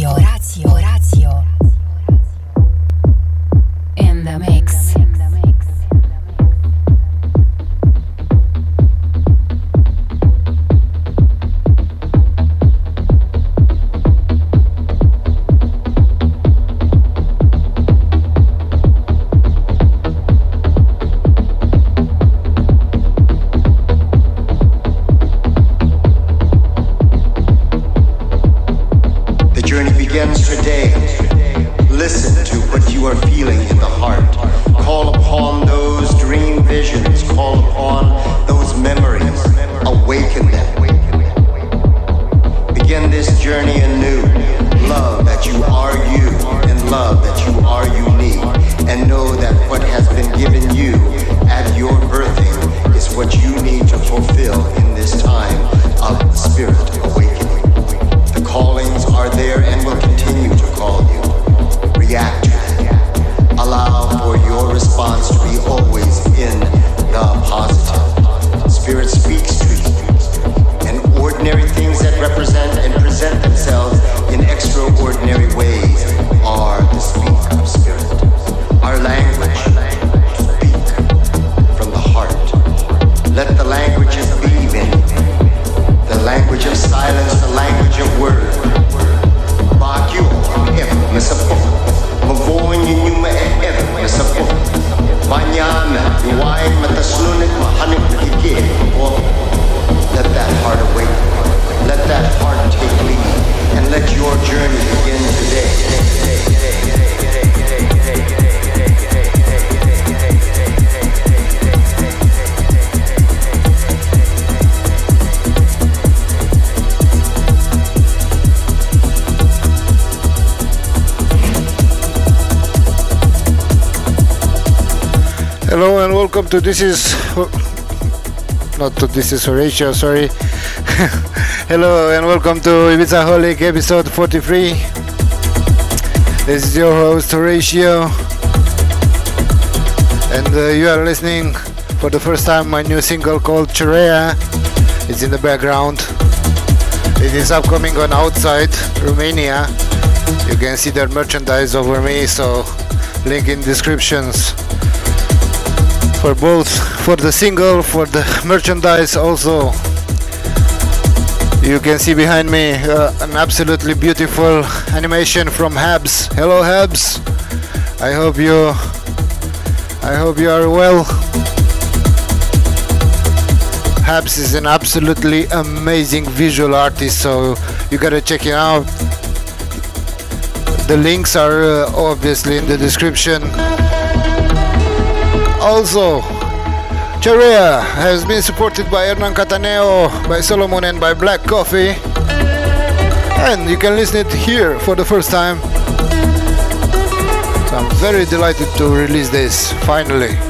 Ratio. Ratio. Ratio. To this is not to this is Horatio, sorry. Hello and welcome to Ibizaholic episode 43. This is your host Horatio, and uh, you are listening for the first time my new single called Cherea. It's in the background. It is upcoming on Outside Romania. You can see their merchandise over me, so link in descriptions for both for the single for the merchandise also. You can see behind me uh, an absolutely beautiful animation from Habs. Hello Habs. I hope you I hope you are well. Habs is an absolutely amazing visual artist so you gotta check it out. The links are uh, obviously in the description also, Cherea has been supported by Hernan Cattaneo, by Solomun and by Black Coffee. And you can listen it here for the first time. So I'm very delighted to release this finally.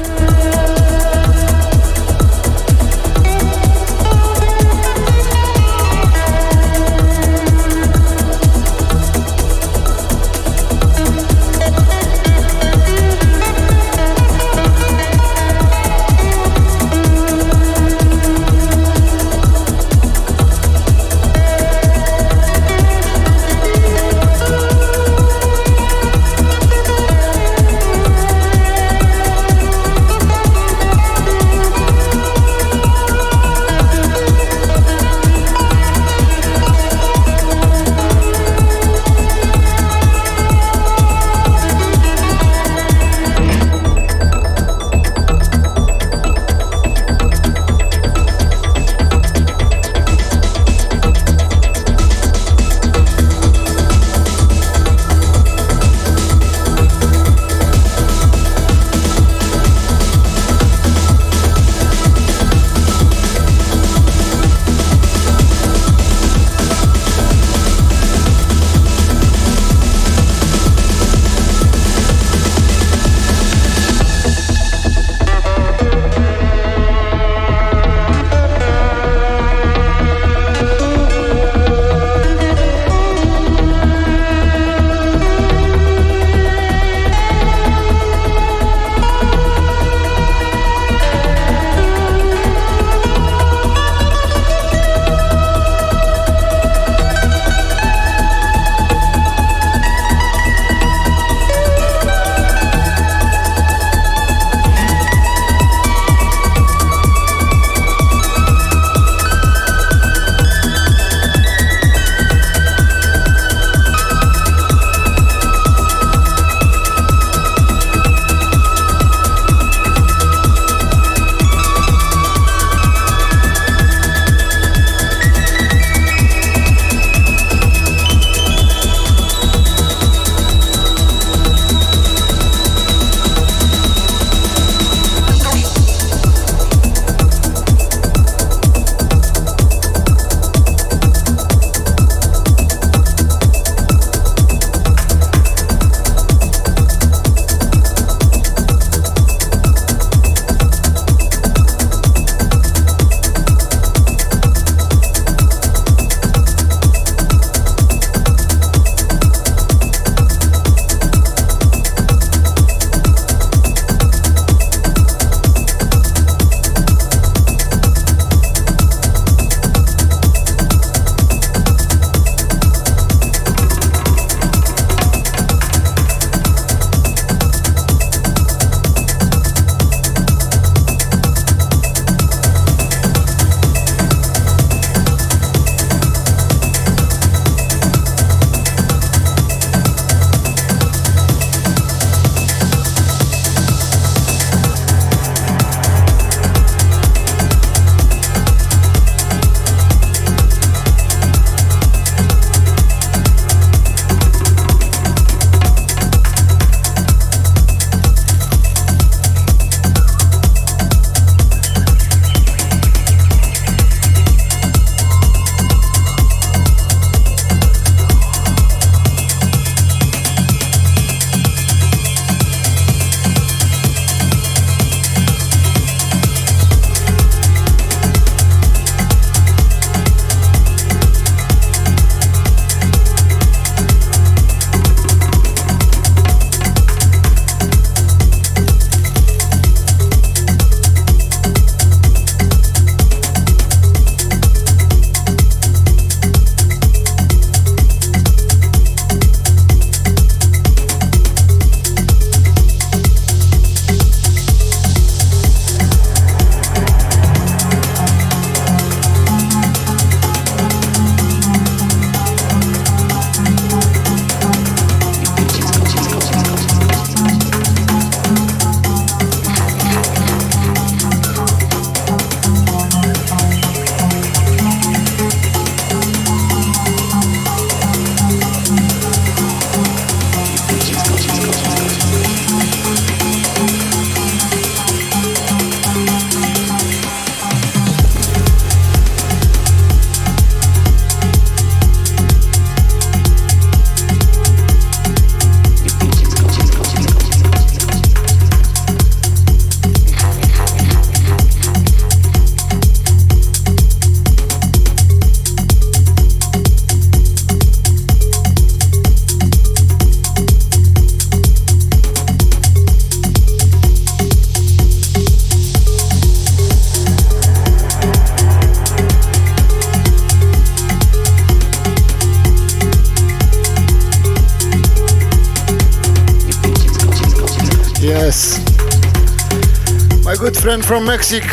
Friend from Mexico,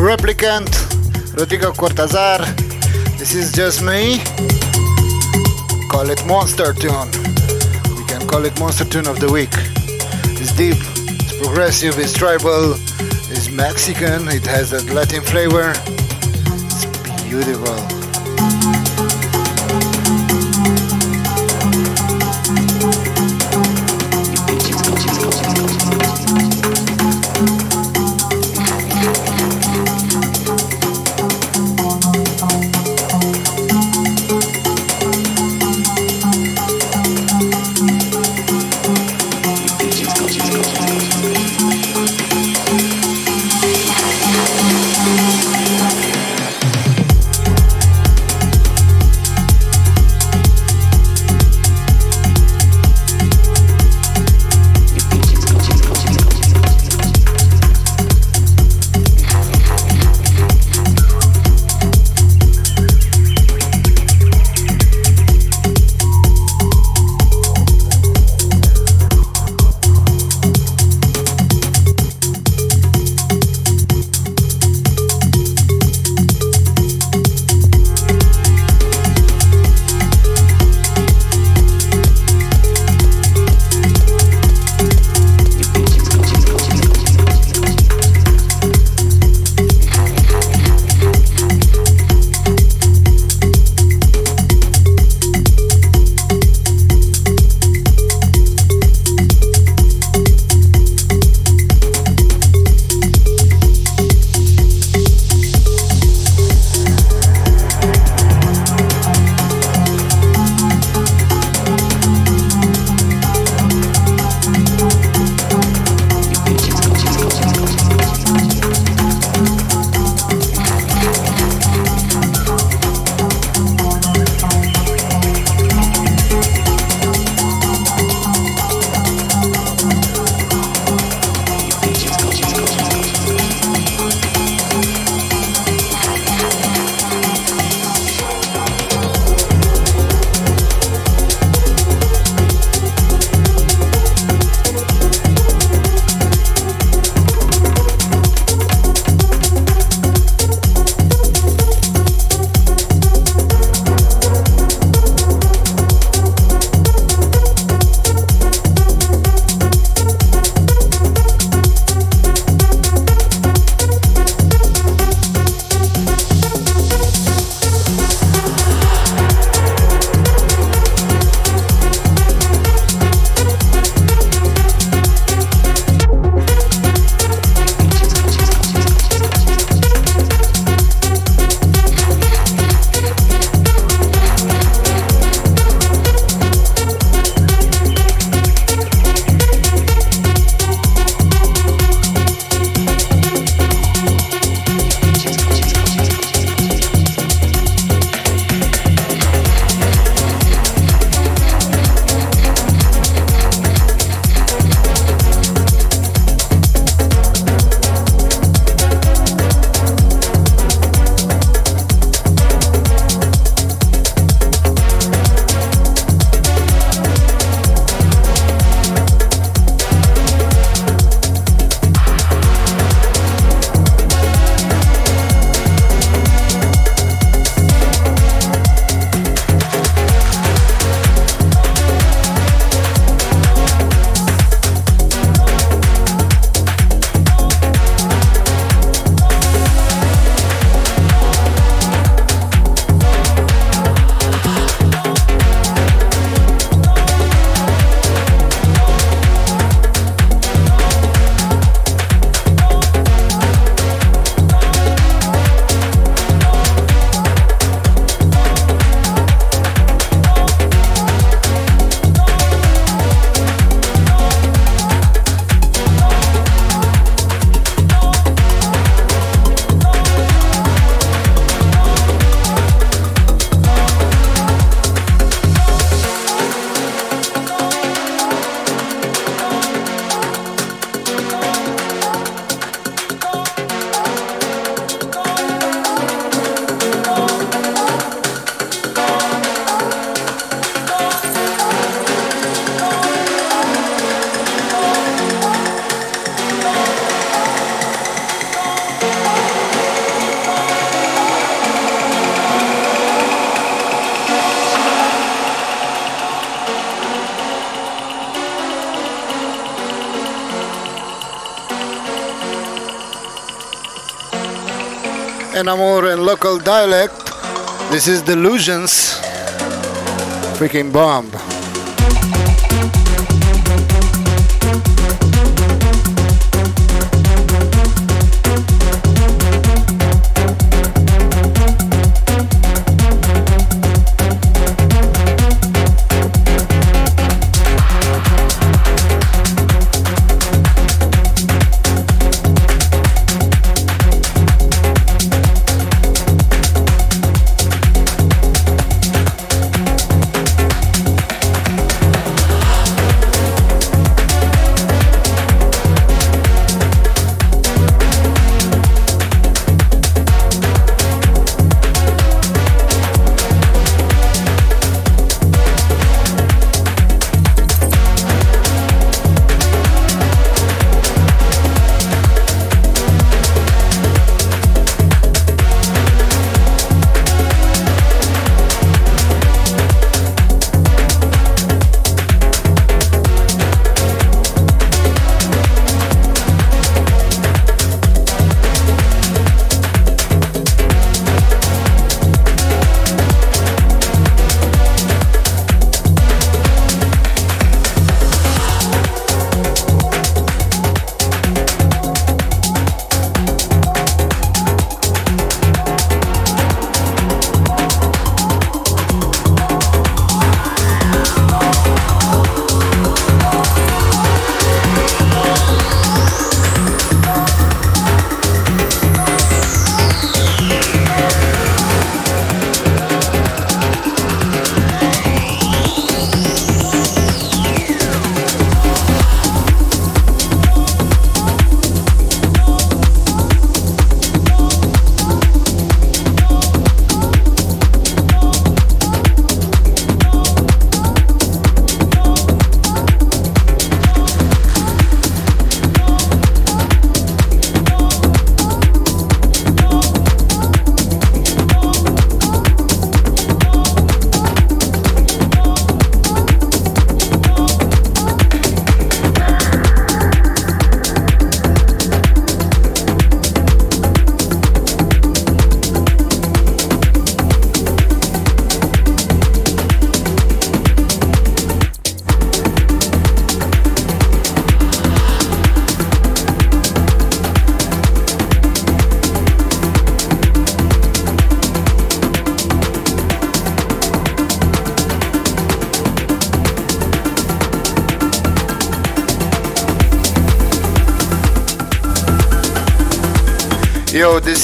replicant, Rodrigo Cortazar. This is just me. Call it Monster Tune. We can call it Monster Tune of the Week. It's deep, it's progressive, it's tribal, it's Mexican, it has that Latin flavor. It's beautiful. Enamor and local dialect. This is Delusions. Freaking bomb.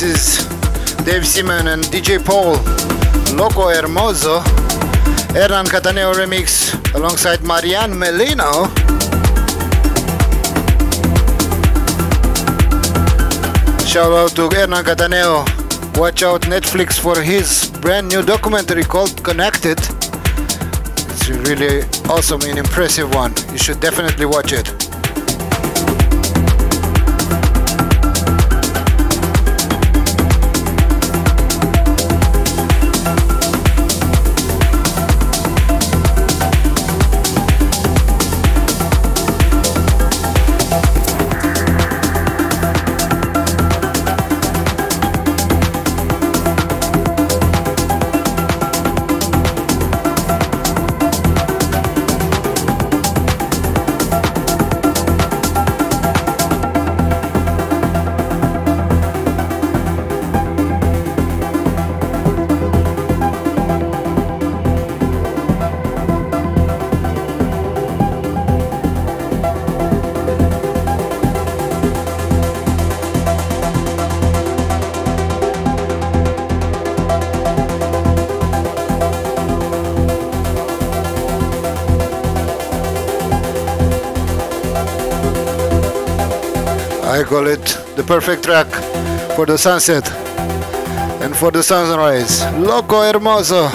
This is Dave Simon and DJ Paul, Loco Hermoso, Hernan Cattaneo remix alongside Mariano Mellino. Shout out to Hernan Cattaneo. Watch out Netflix for his brand new documentary called Connected. It's a really awesome and impressive one. You should definitely watch it. Call it the perfect track for the sunset and for the sunrise. Loco Hermoso,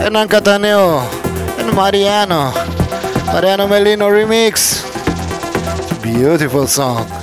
Hernan Cattaneo, and Mariano. Mariano Mellino remix. Beautiful song.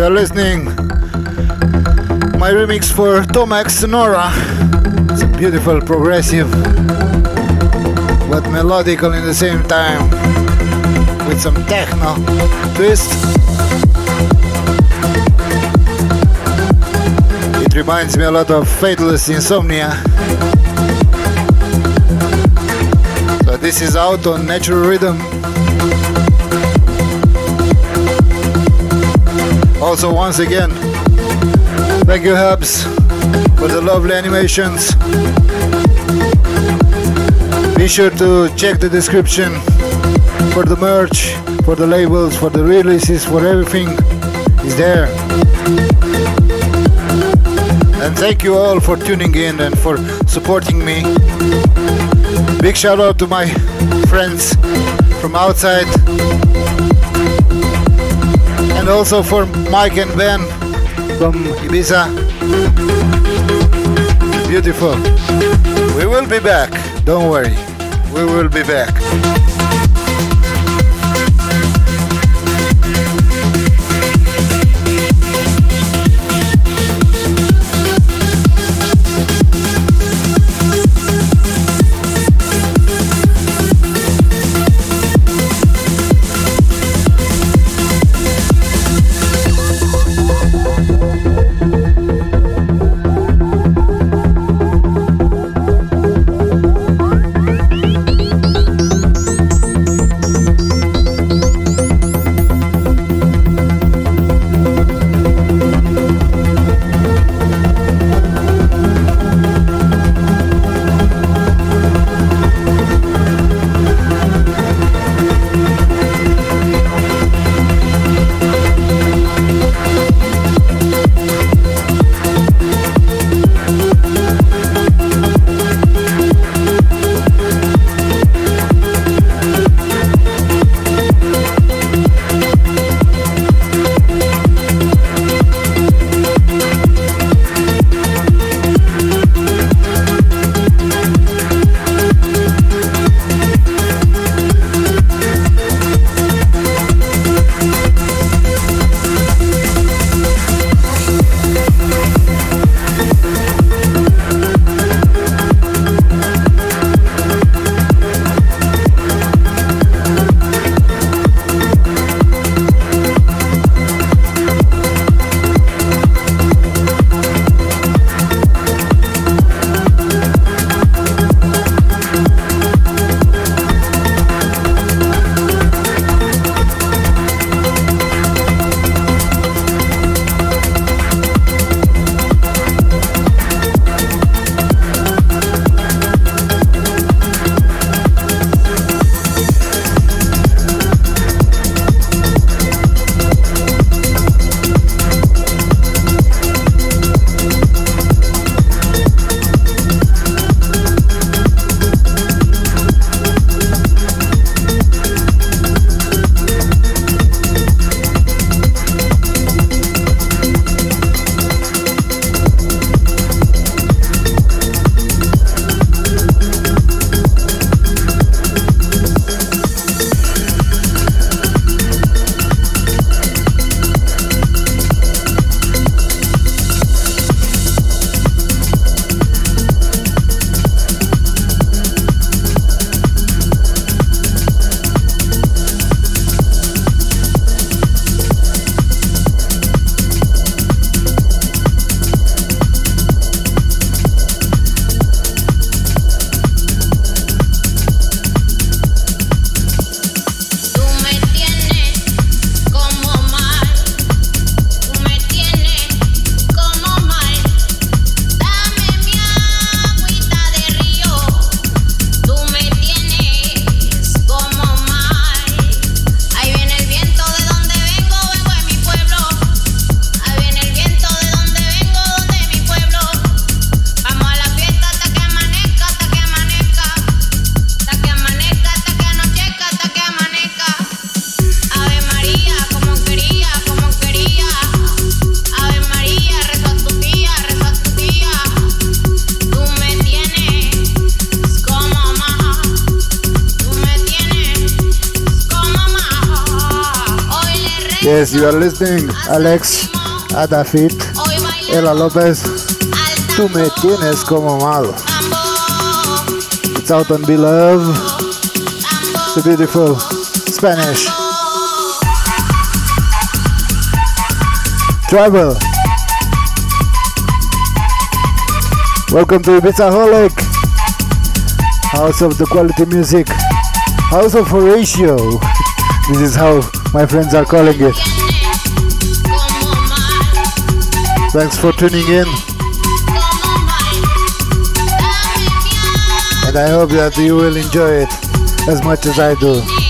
So you're listening my remix for Tomax Sonora. It's a beautiful, progressive, but melodical in the same time, with some techno twist. It reminds me a lot of Faithless Insomnia. So this is out on Natural Rhythm. Also, once again, thank you, Habs, for the lovely animations. Be sure to check the description for the merch, for the labels, for the releases, for everything is there. And thank you all for tuning in and for supporting me. Big shout out to my friends from outside and also for Mike and Ben from Ibiza. Beautiful. We will be back. Don't worry. We will be back. You are listening, Alex Adafit, Ella Lopez. Tú me tienes como malo. It's out on Beloved. The beautiful Spanish. Travel. Welcome to Ibizaholic. House of the quality music. House of Horatio. This is how my friends are calling it. Thanks for tuning in. And I hope that you will enjoy it as much as I do.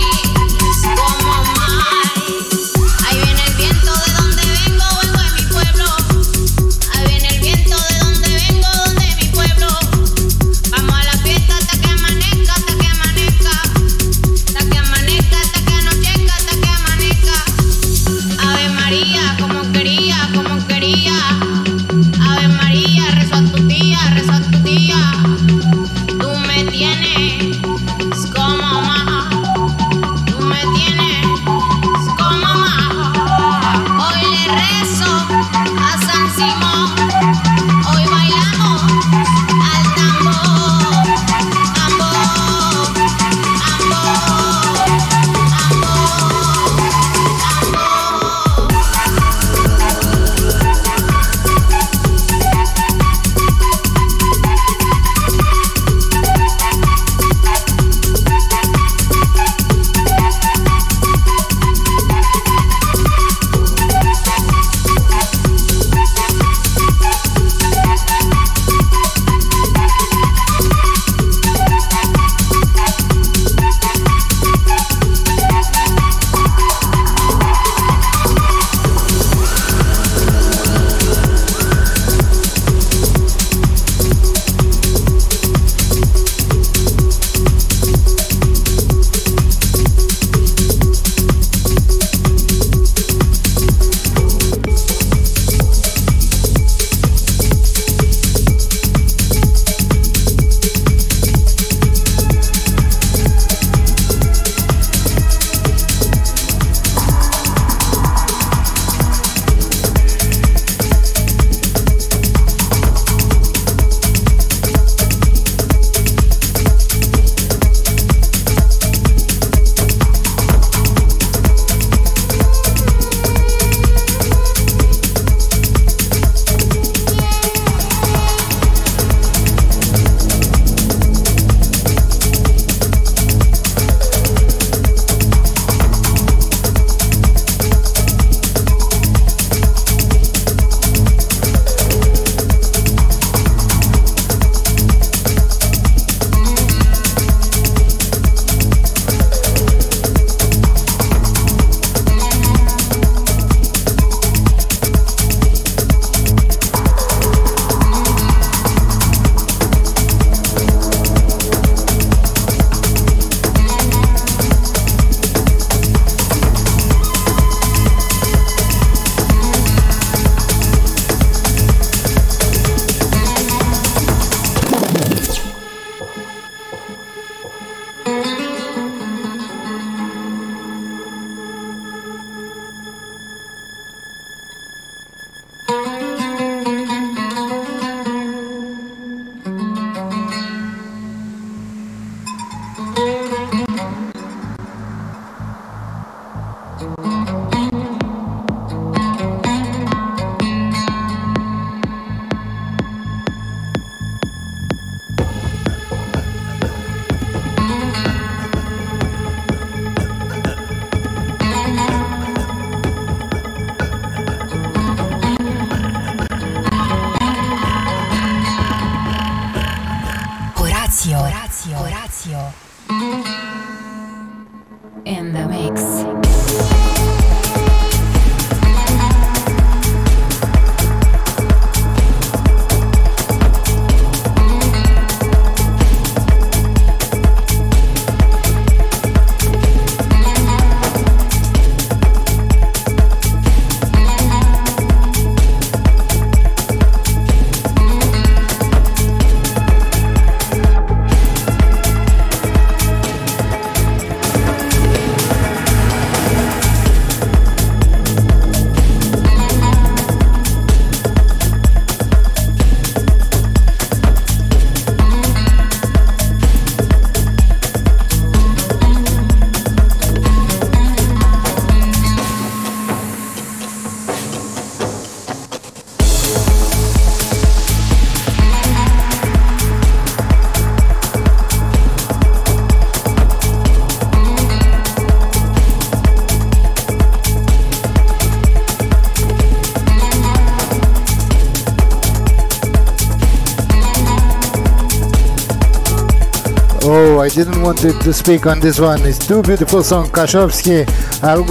Didn't want to speak on this one. It's too beautiful song, Kashovsky, Al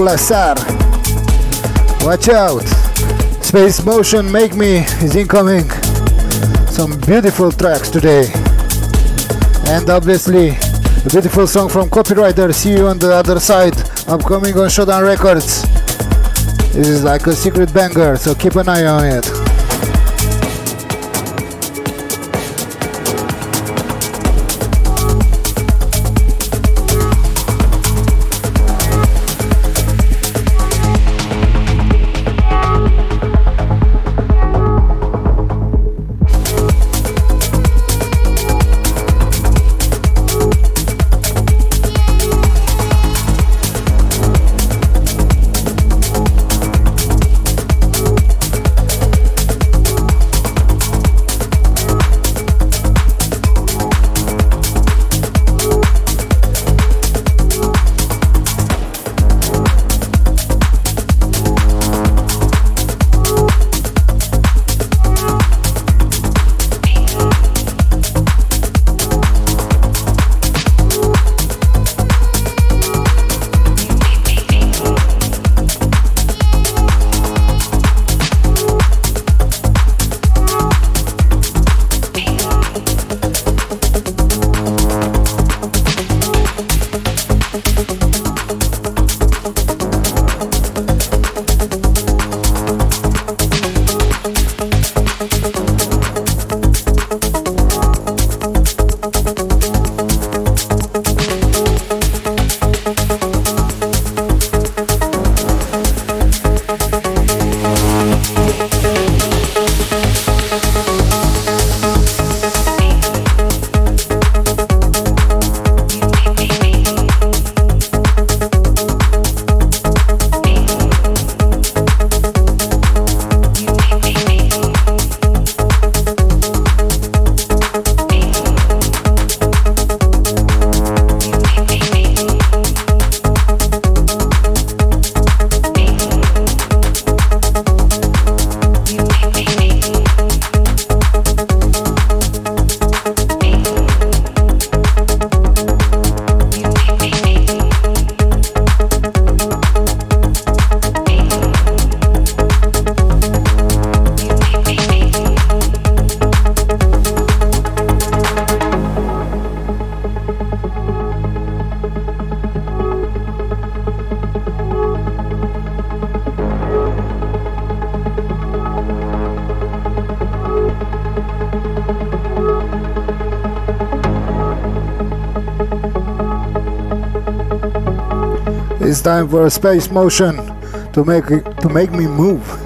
Watch out. Space Motion Make Me is incoming. Some beautiful tracks today. And obviously, a beautiful song from Copywriter. See you on the other side. Upcoming on Shodan Records. This is like a secret banger, so keep an eye on it. Time for a space motion to make to make me move.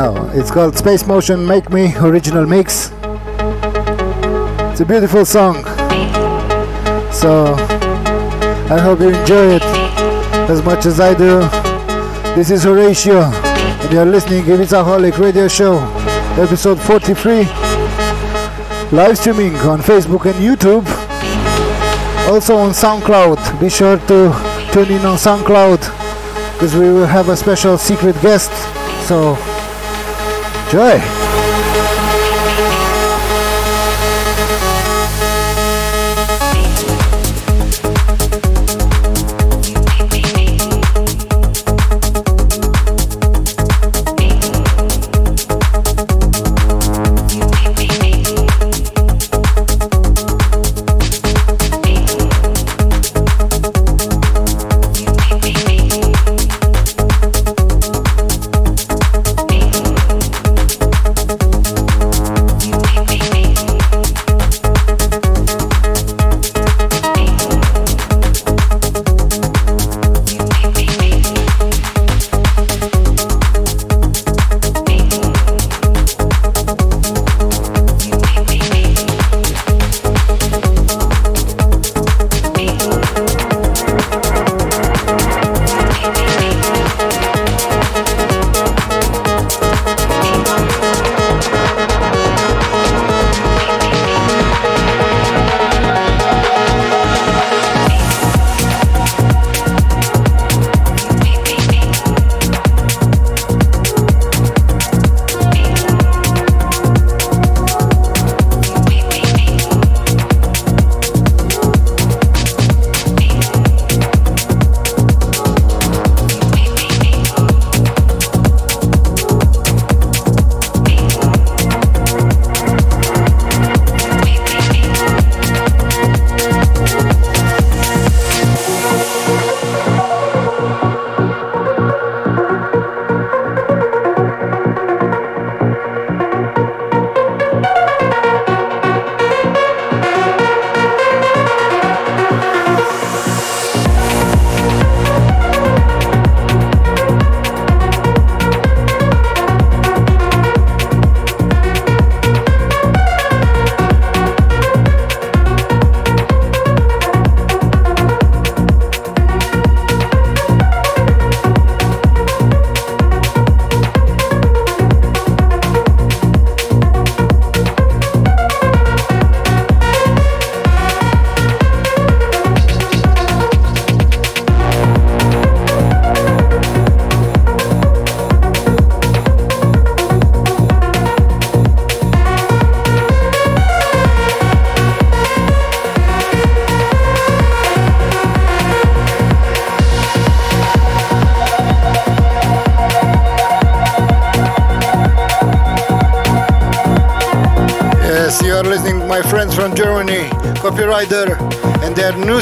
no, it's called Space Motion Make Me Original Mix. It's a beautiful song. So I hope you enjoy it as much as I do. This is Horatio, and you're listening to Holic Radio Show, episode 43. Live streaming on Facebook and YouTube. Also on SoundCloud. Be sure to tune in on SoundCloud because we will have a special secret guest. So, enjoy!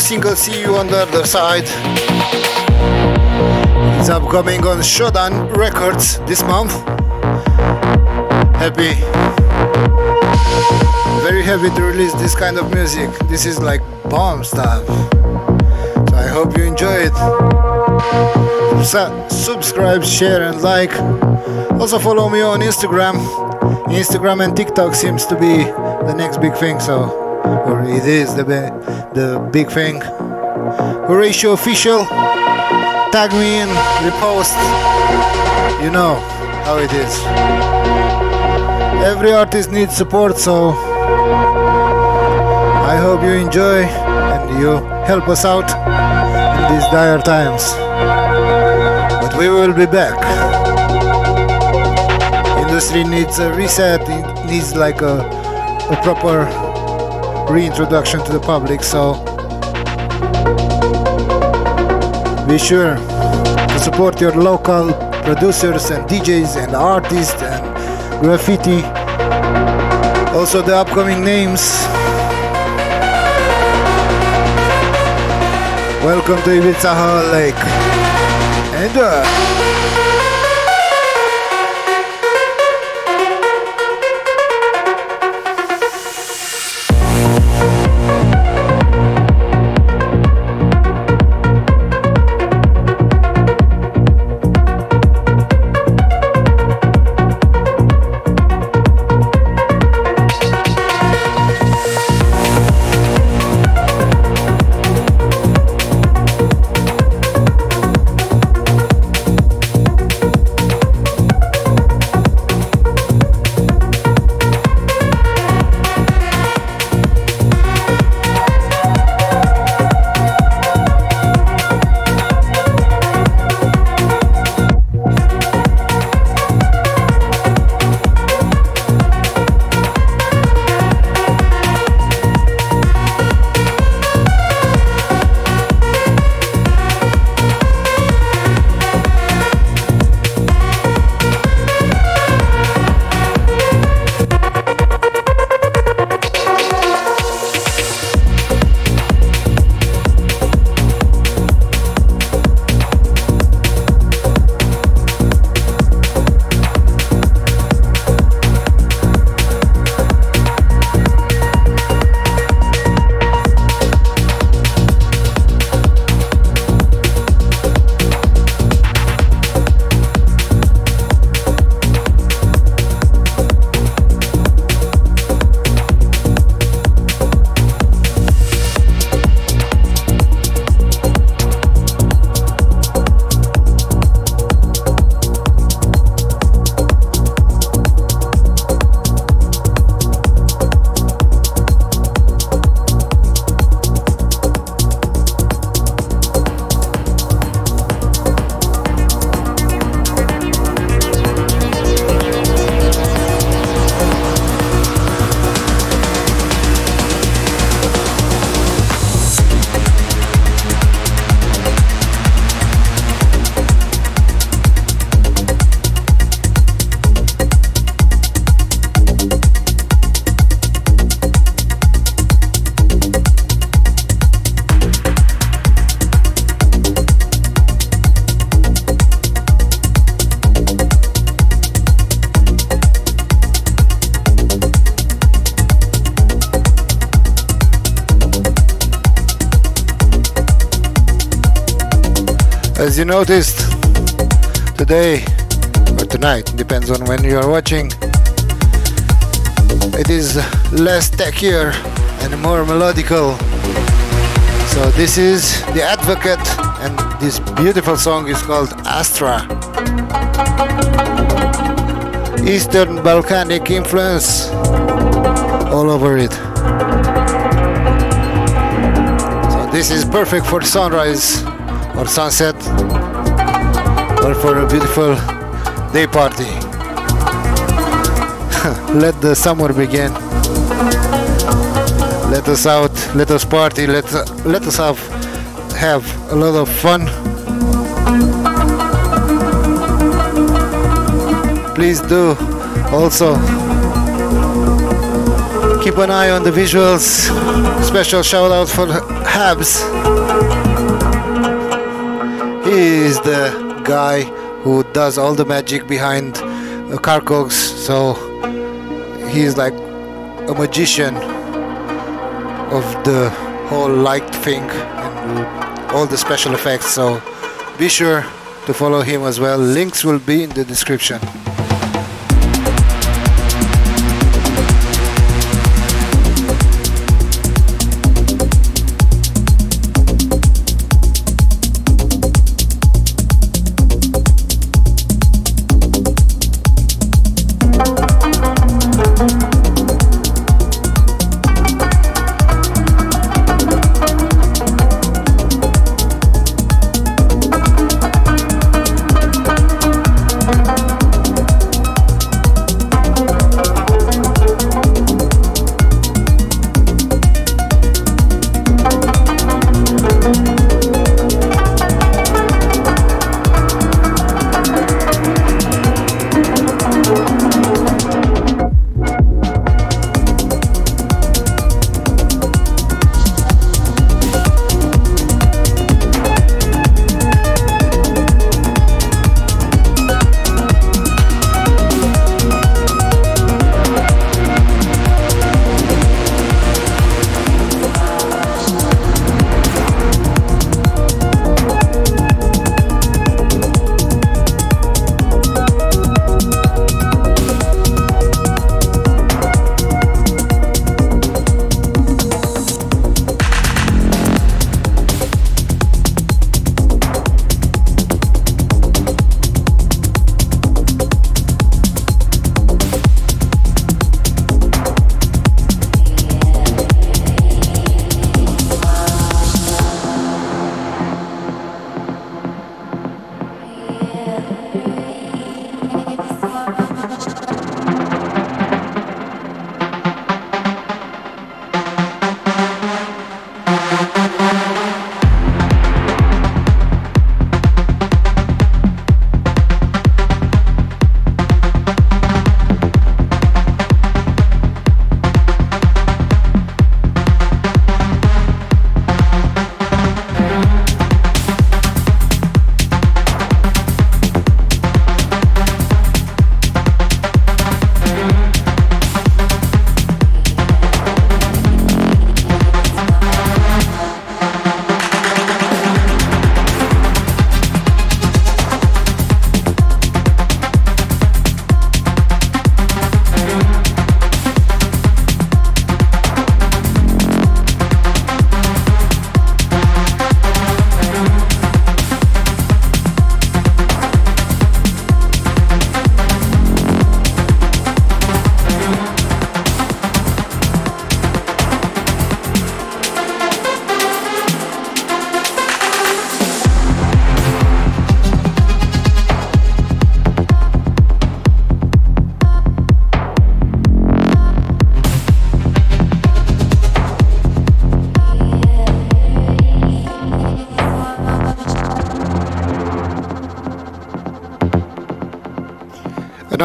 Single See You on the Other Side. It's upcoming on Shodan Records this month. Happy. Very happy to release this kind of music. This is like bomb stuff. So I hope you enjoy it. Su- subscribe, share, and like. Also follow me on Instagram. Instagram and TikTok seems to be the next big thing. So, or it is the the big thing. Horatio official. Tag me in, repost. You know how it is. Every artist needs support, so I hope you enjoy and you help us out in these dire times. But we will be back. Industry needs a reset, it needs like a, a proper reintroduction to the public, so be sure to support your local producers and DJs and artists and graffiti. Also the upcoming names. Welcome to Ibizaholic. Enjoy! As uh, you noticed, today or tonight, depends on when you are watching, it is less techier and more melodical. So this is The Advocate and this beautiful song is called Astra. Eastern Balkanic influence all over it. So this is perfect for sunrise or sunset or for a beautiful day party. let the summer begin. Let us out, let us party, let, let us have, have a lot of fun. Please do also Keep an eye on the visuals. Special shout out for Habs. He is the guy who does all the magic behind uh, the Carcogs, so he's like a magician of the whole light thing and all the special effects. So be sure to follow him as well. Links will be in the description.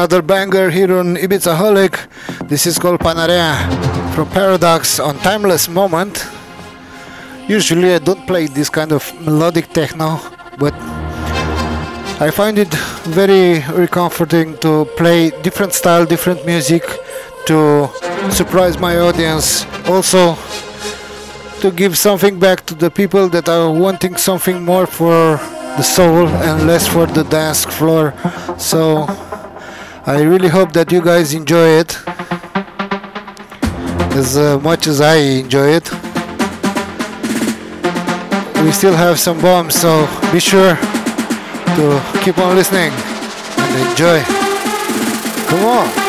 Another banger here on Ibizaholic. This is called Panarea from Paradox on Timeless Moment. Usually I don't play this kind of melodic techno, but I find it very, comforting to play different style, different music to surprise my audience. Also to give something back to the people that are wanting something more for the soul and less for the dance floor. So I really hope that you guys enjoy it as uh, much as I enjoy it. We still have some bombs, so be sure to keep on listening and enjoy. Come on.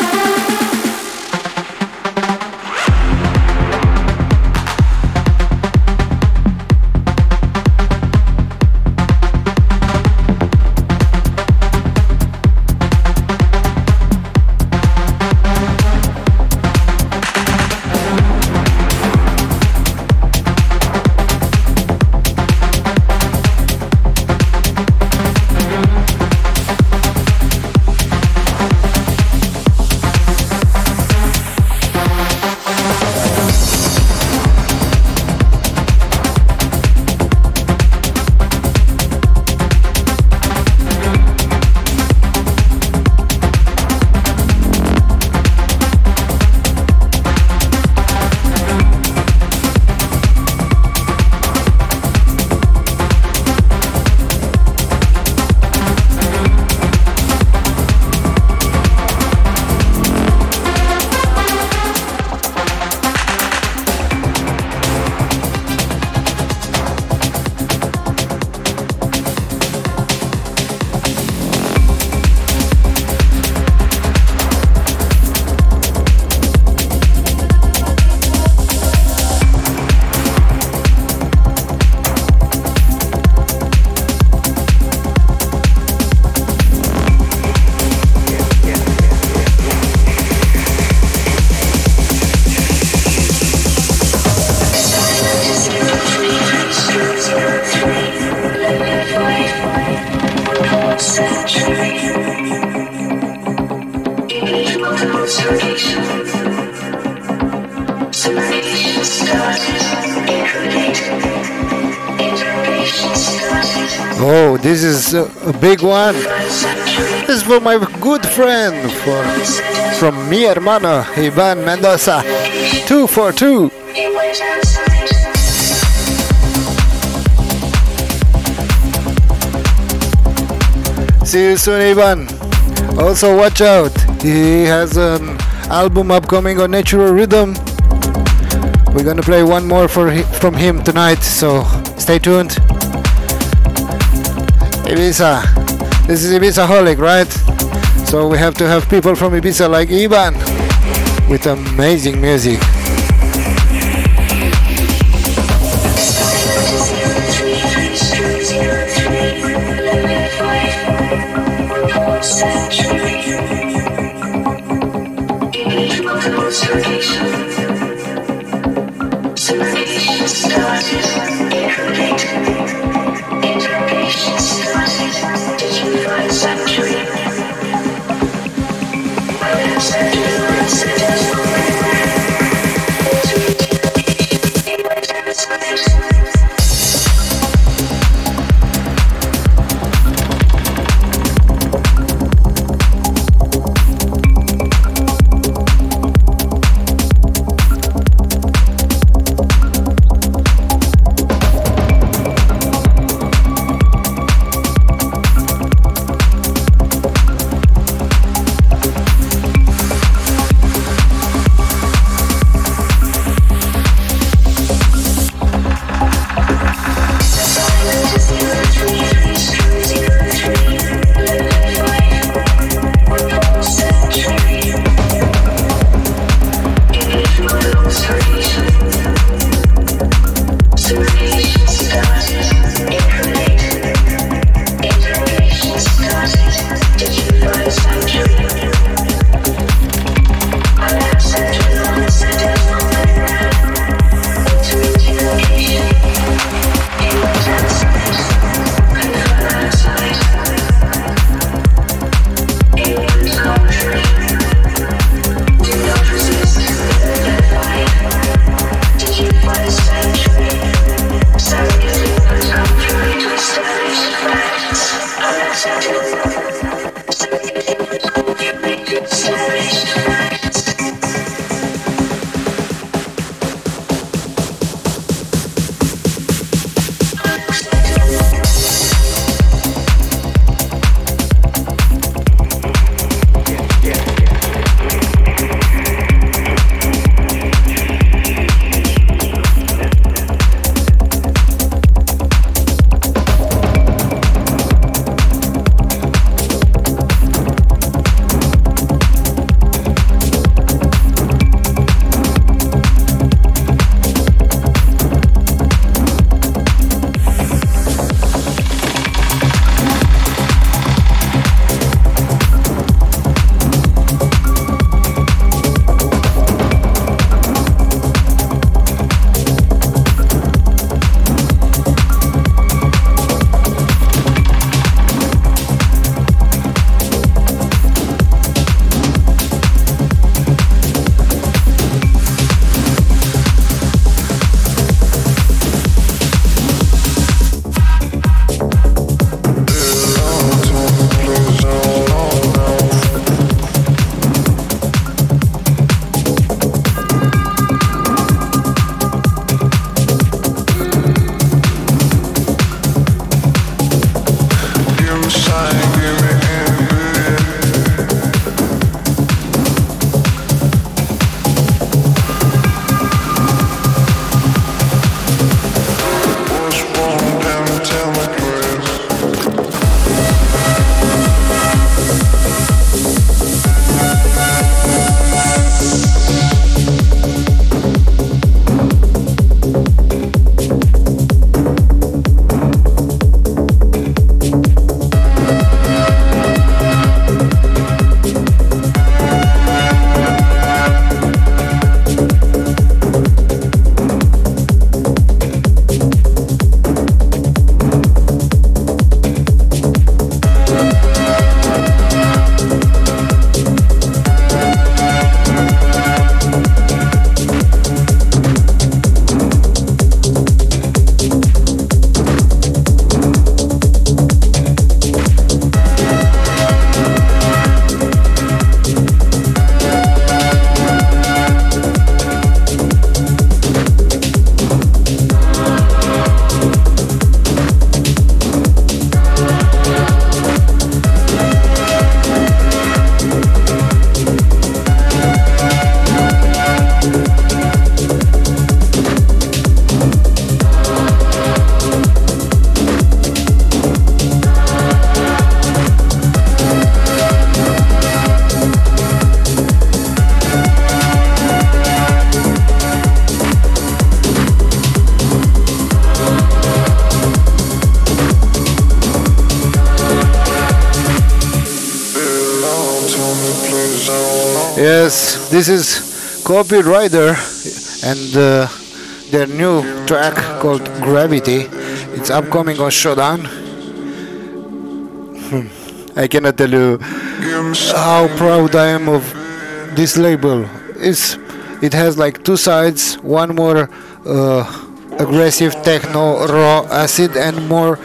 Hermano Ivan Mendoza. Two for two. See you soon, Ivan. Also, watch out. He has an album upcoming on Natural Rhythm. We're gonna play one more for from him tonight, so stay tuned. Ibiza. This is Ibizaholic, right? So we have to have people from Ibiza like Ivan with amazing music. This is Copy Rider and uh, their new track called Gravity. It's upcoming on Shodan. Hmm. I cannot tell you how proud I am of this label. It's, it has like two sides, one more uh, aggressive techno raw acid and more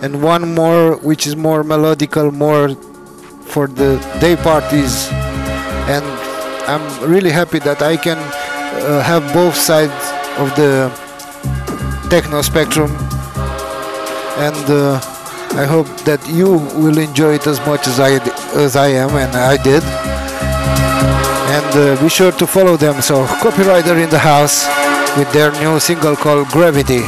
and one more which is more melodical more for the day parties and I'm really happy that I can uh, have both sides of the techno spectrum. And uh, I hope that you will enjoy it as much as I as I am and I did. And uh, be sure to follow them. So copywriter in the house with their new single called Gravity.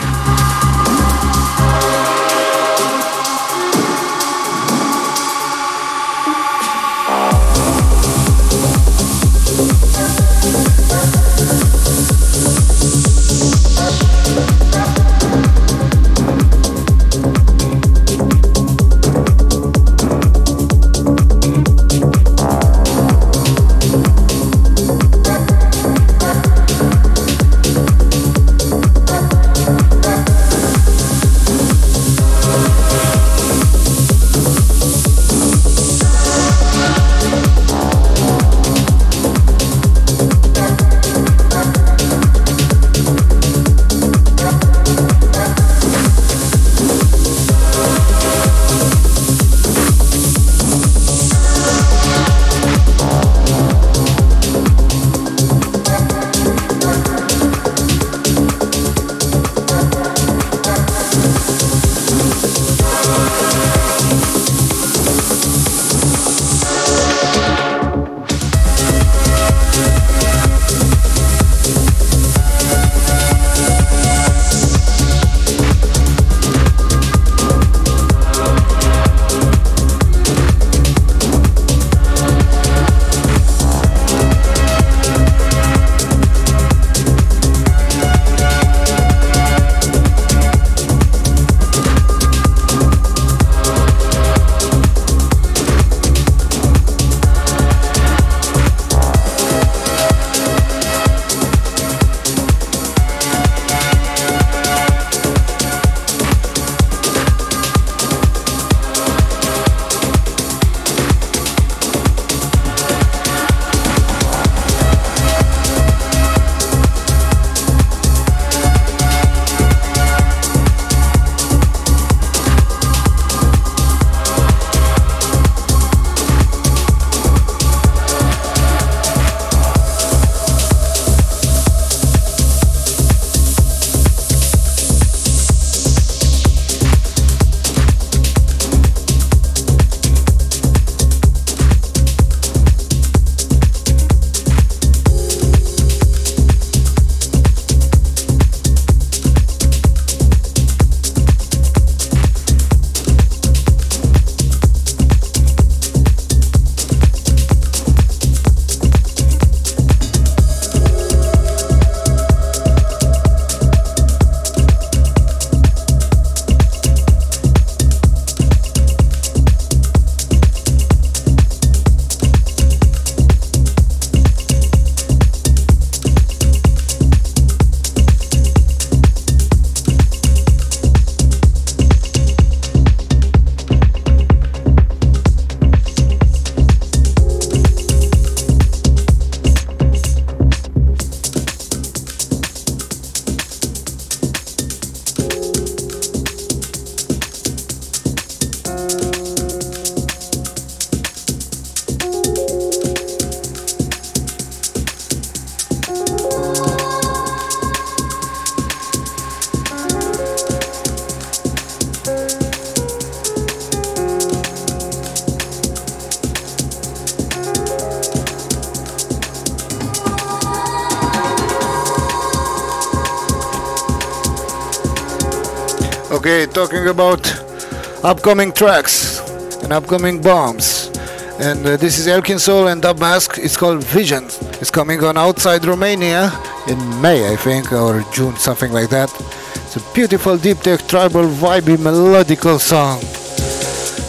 Upcoming tracks and upcoming bombs. And uh, this is Elkin Soul and Dub Mask. It's called Vision. It's coming on outside Romania in May, I think, or June, something like that. It's a beautiful deep tech tribal vibey melodical song.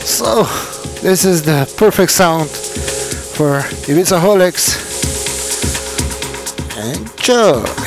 So, this is the perfect sound for Ibizaholics. Enjoy!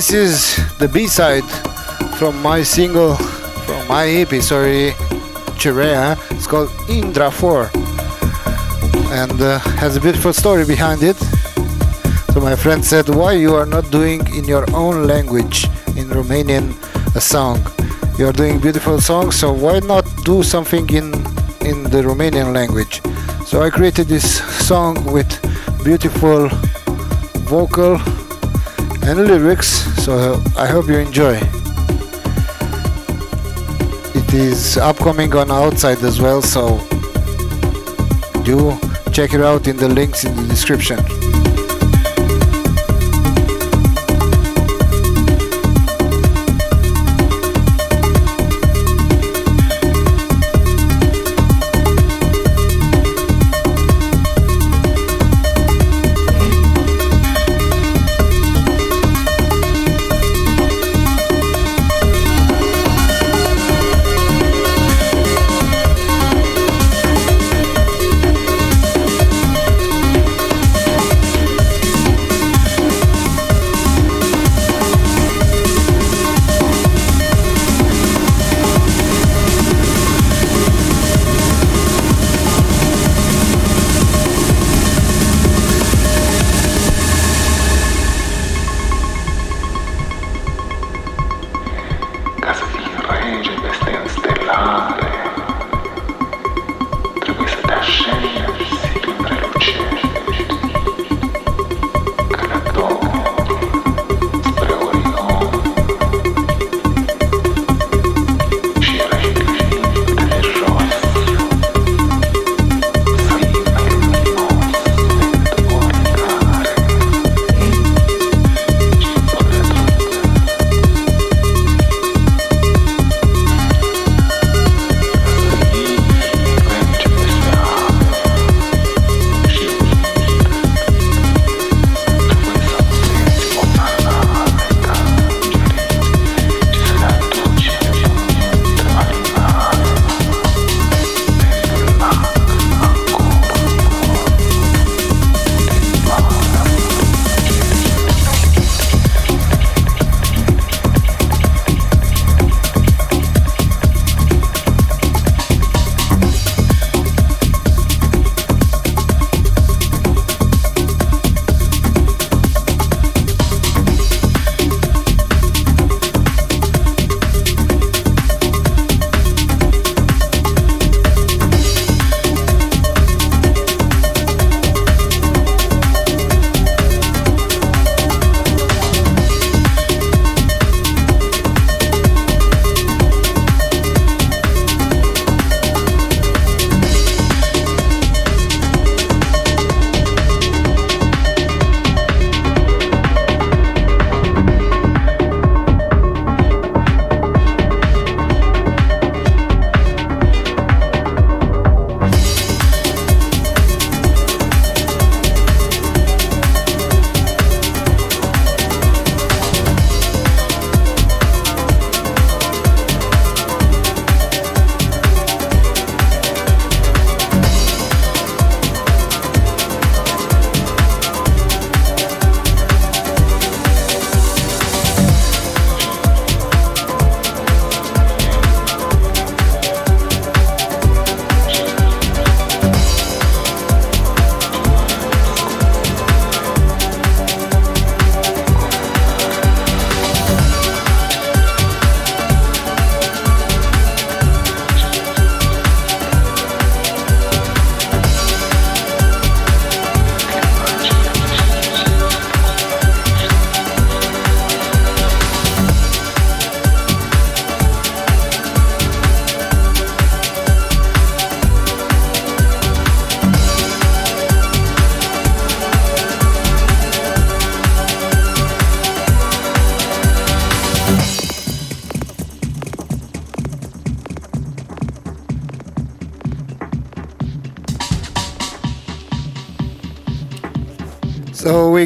This is the B-side from my single, from my EP, sorry, Chirea. It's called Indra 4 and uh, has a beautiful story behind it. So my friend said, why you are not doing in your own language, in Romanian, a song? You are doing beautiful songs, so why not do something in in the Romanian language? So I created this song with beautiful vocal and lyrics so I hope you enjoy. It is upcoming on outside as well so do check it out in the links in the description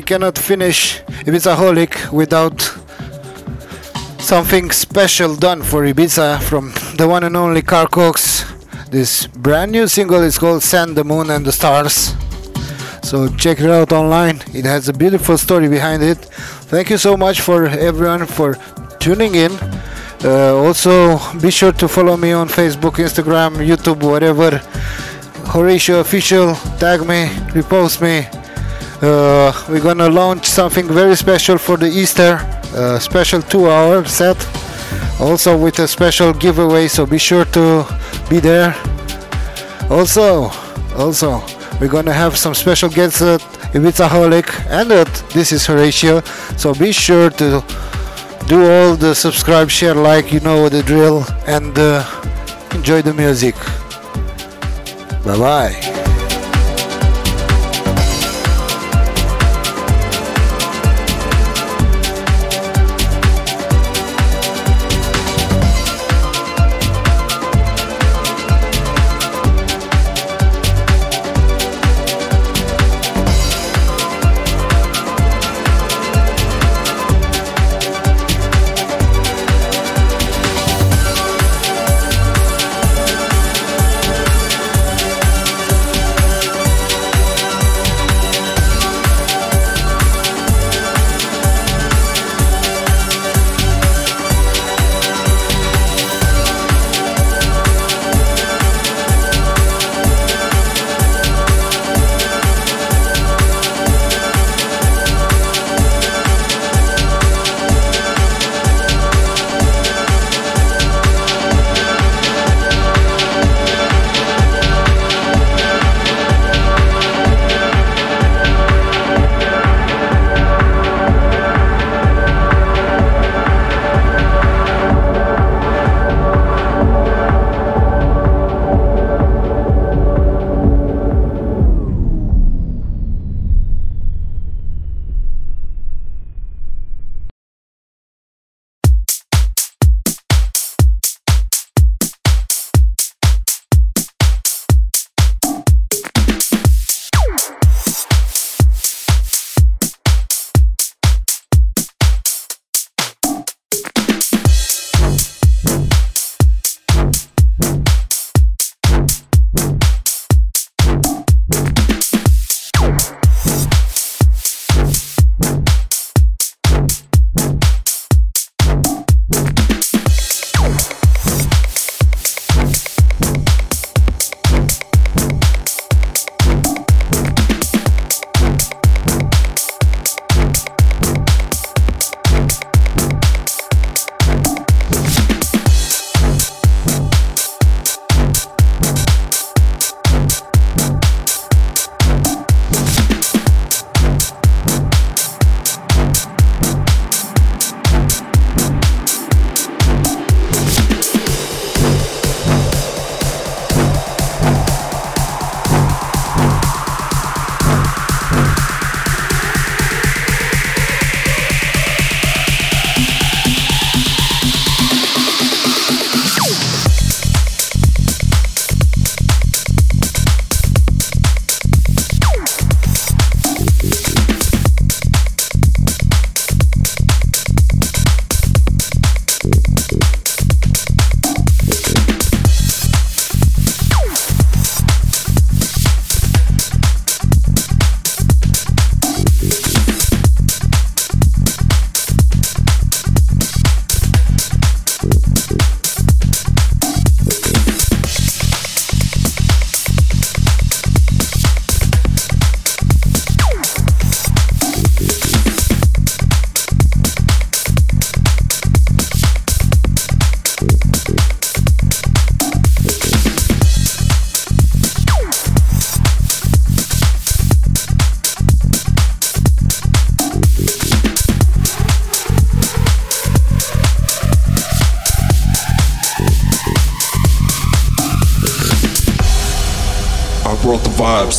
cannot finish Ibizaholic without something special done for Ibiza from the one and only Carl Cox. This brand new single is called Sand, the Moon and the Stars. So check it out online. It has a beautiful story behind it. Thank you so much for everyone for tuning in. Uh, also, be sure to follow me on Facebook, Instagram, YouTube, whatever. Horatio Official, tag me, repost me. Uh, we're gonna launch something very special for the Easter, uh, special two-hour set, also with a special giveaway. So be sure to be there. Also, also, we're gonna have some special guests at Ibizaholic and at This is Horatio. So be sure to do all the subscribe, share, like, you know the drill, and uh, enjoy the music. Bye bye.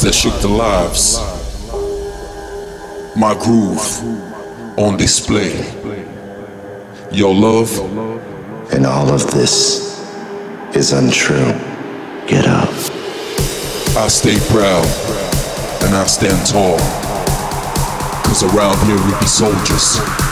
That shook the lives. My groove on display. Your love. And all of this is untrue. Get up. I stay proud and I stand tall. Cause around here we be soldiers.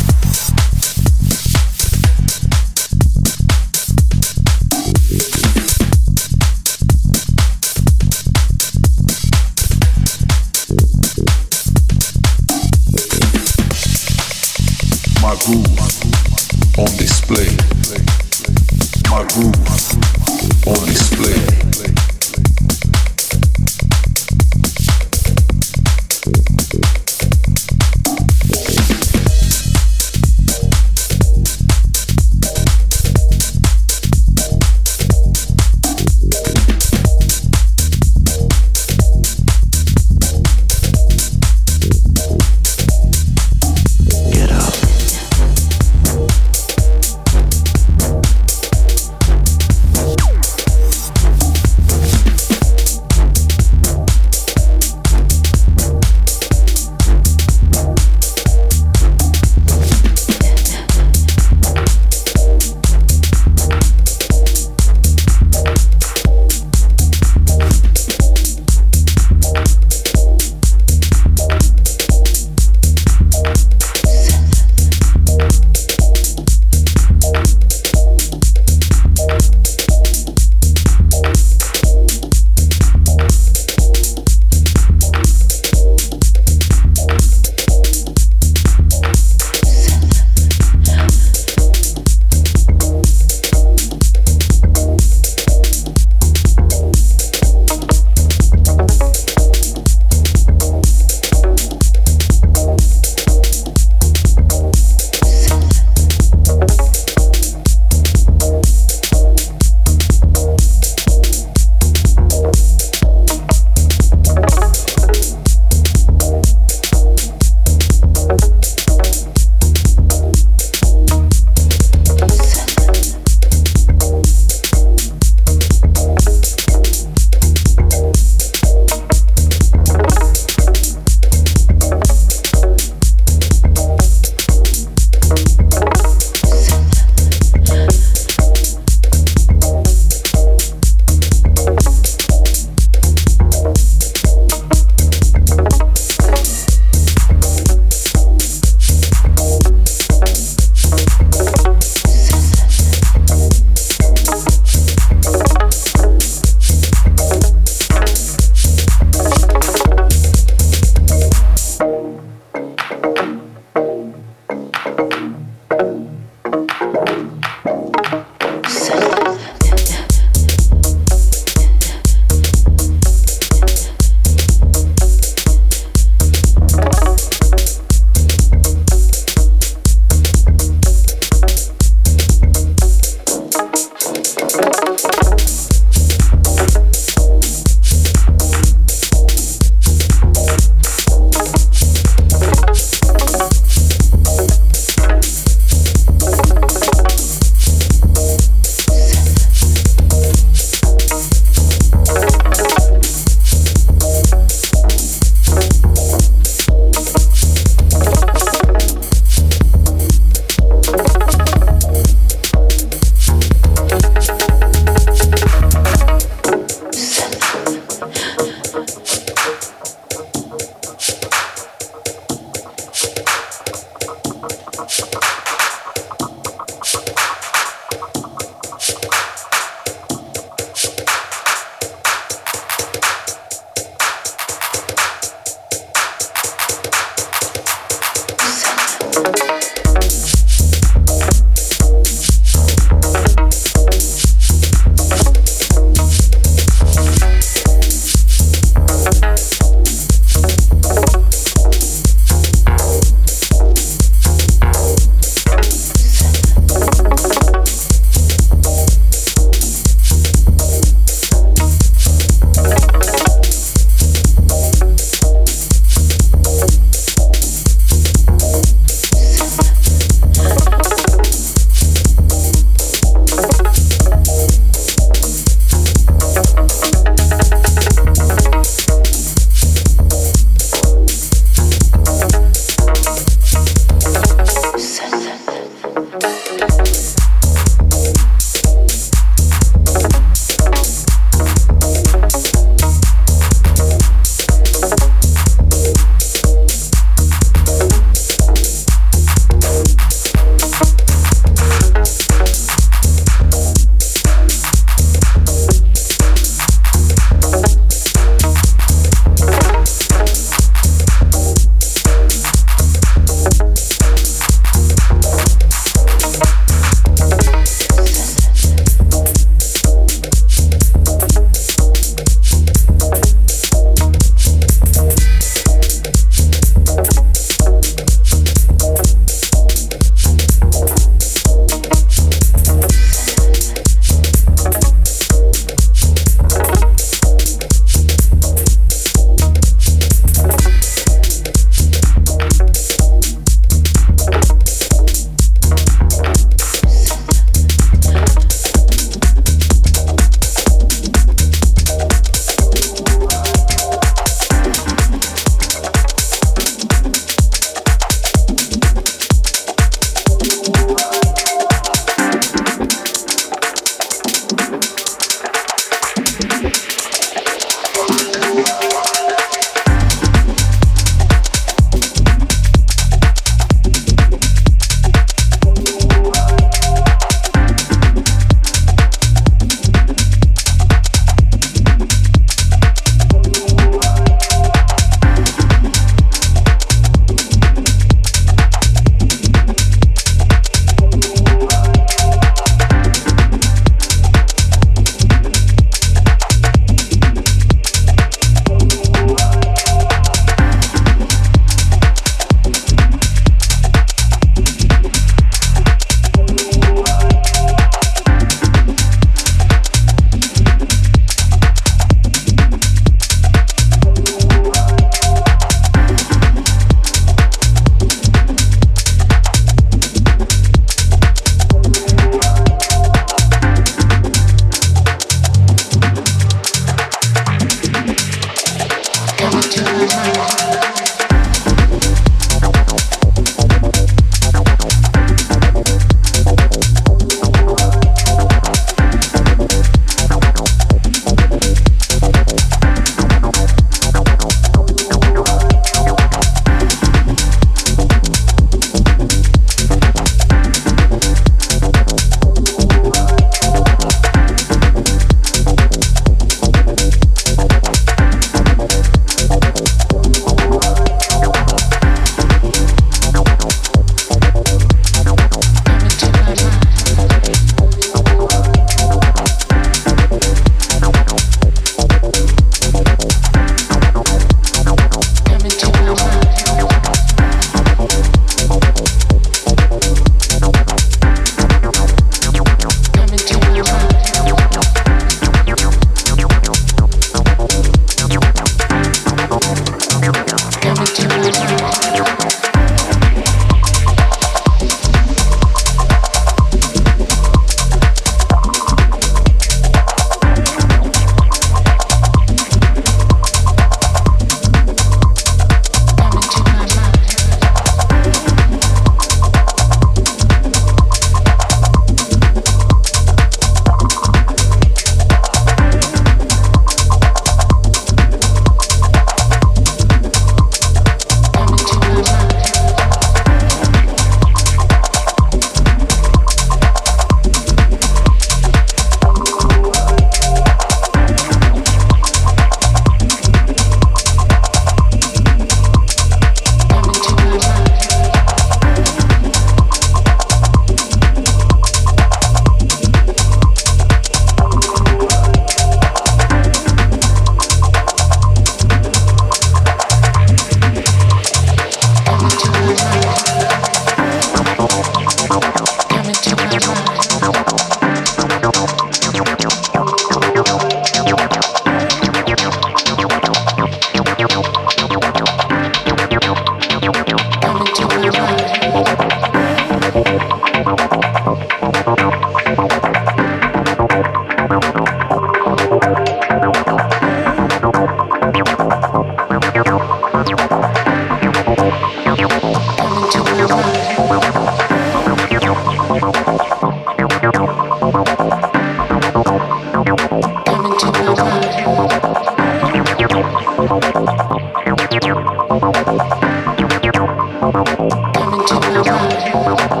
Thank you.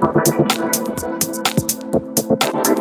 Thank you.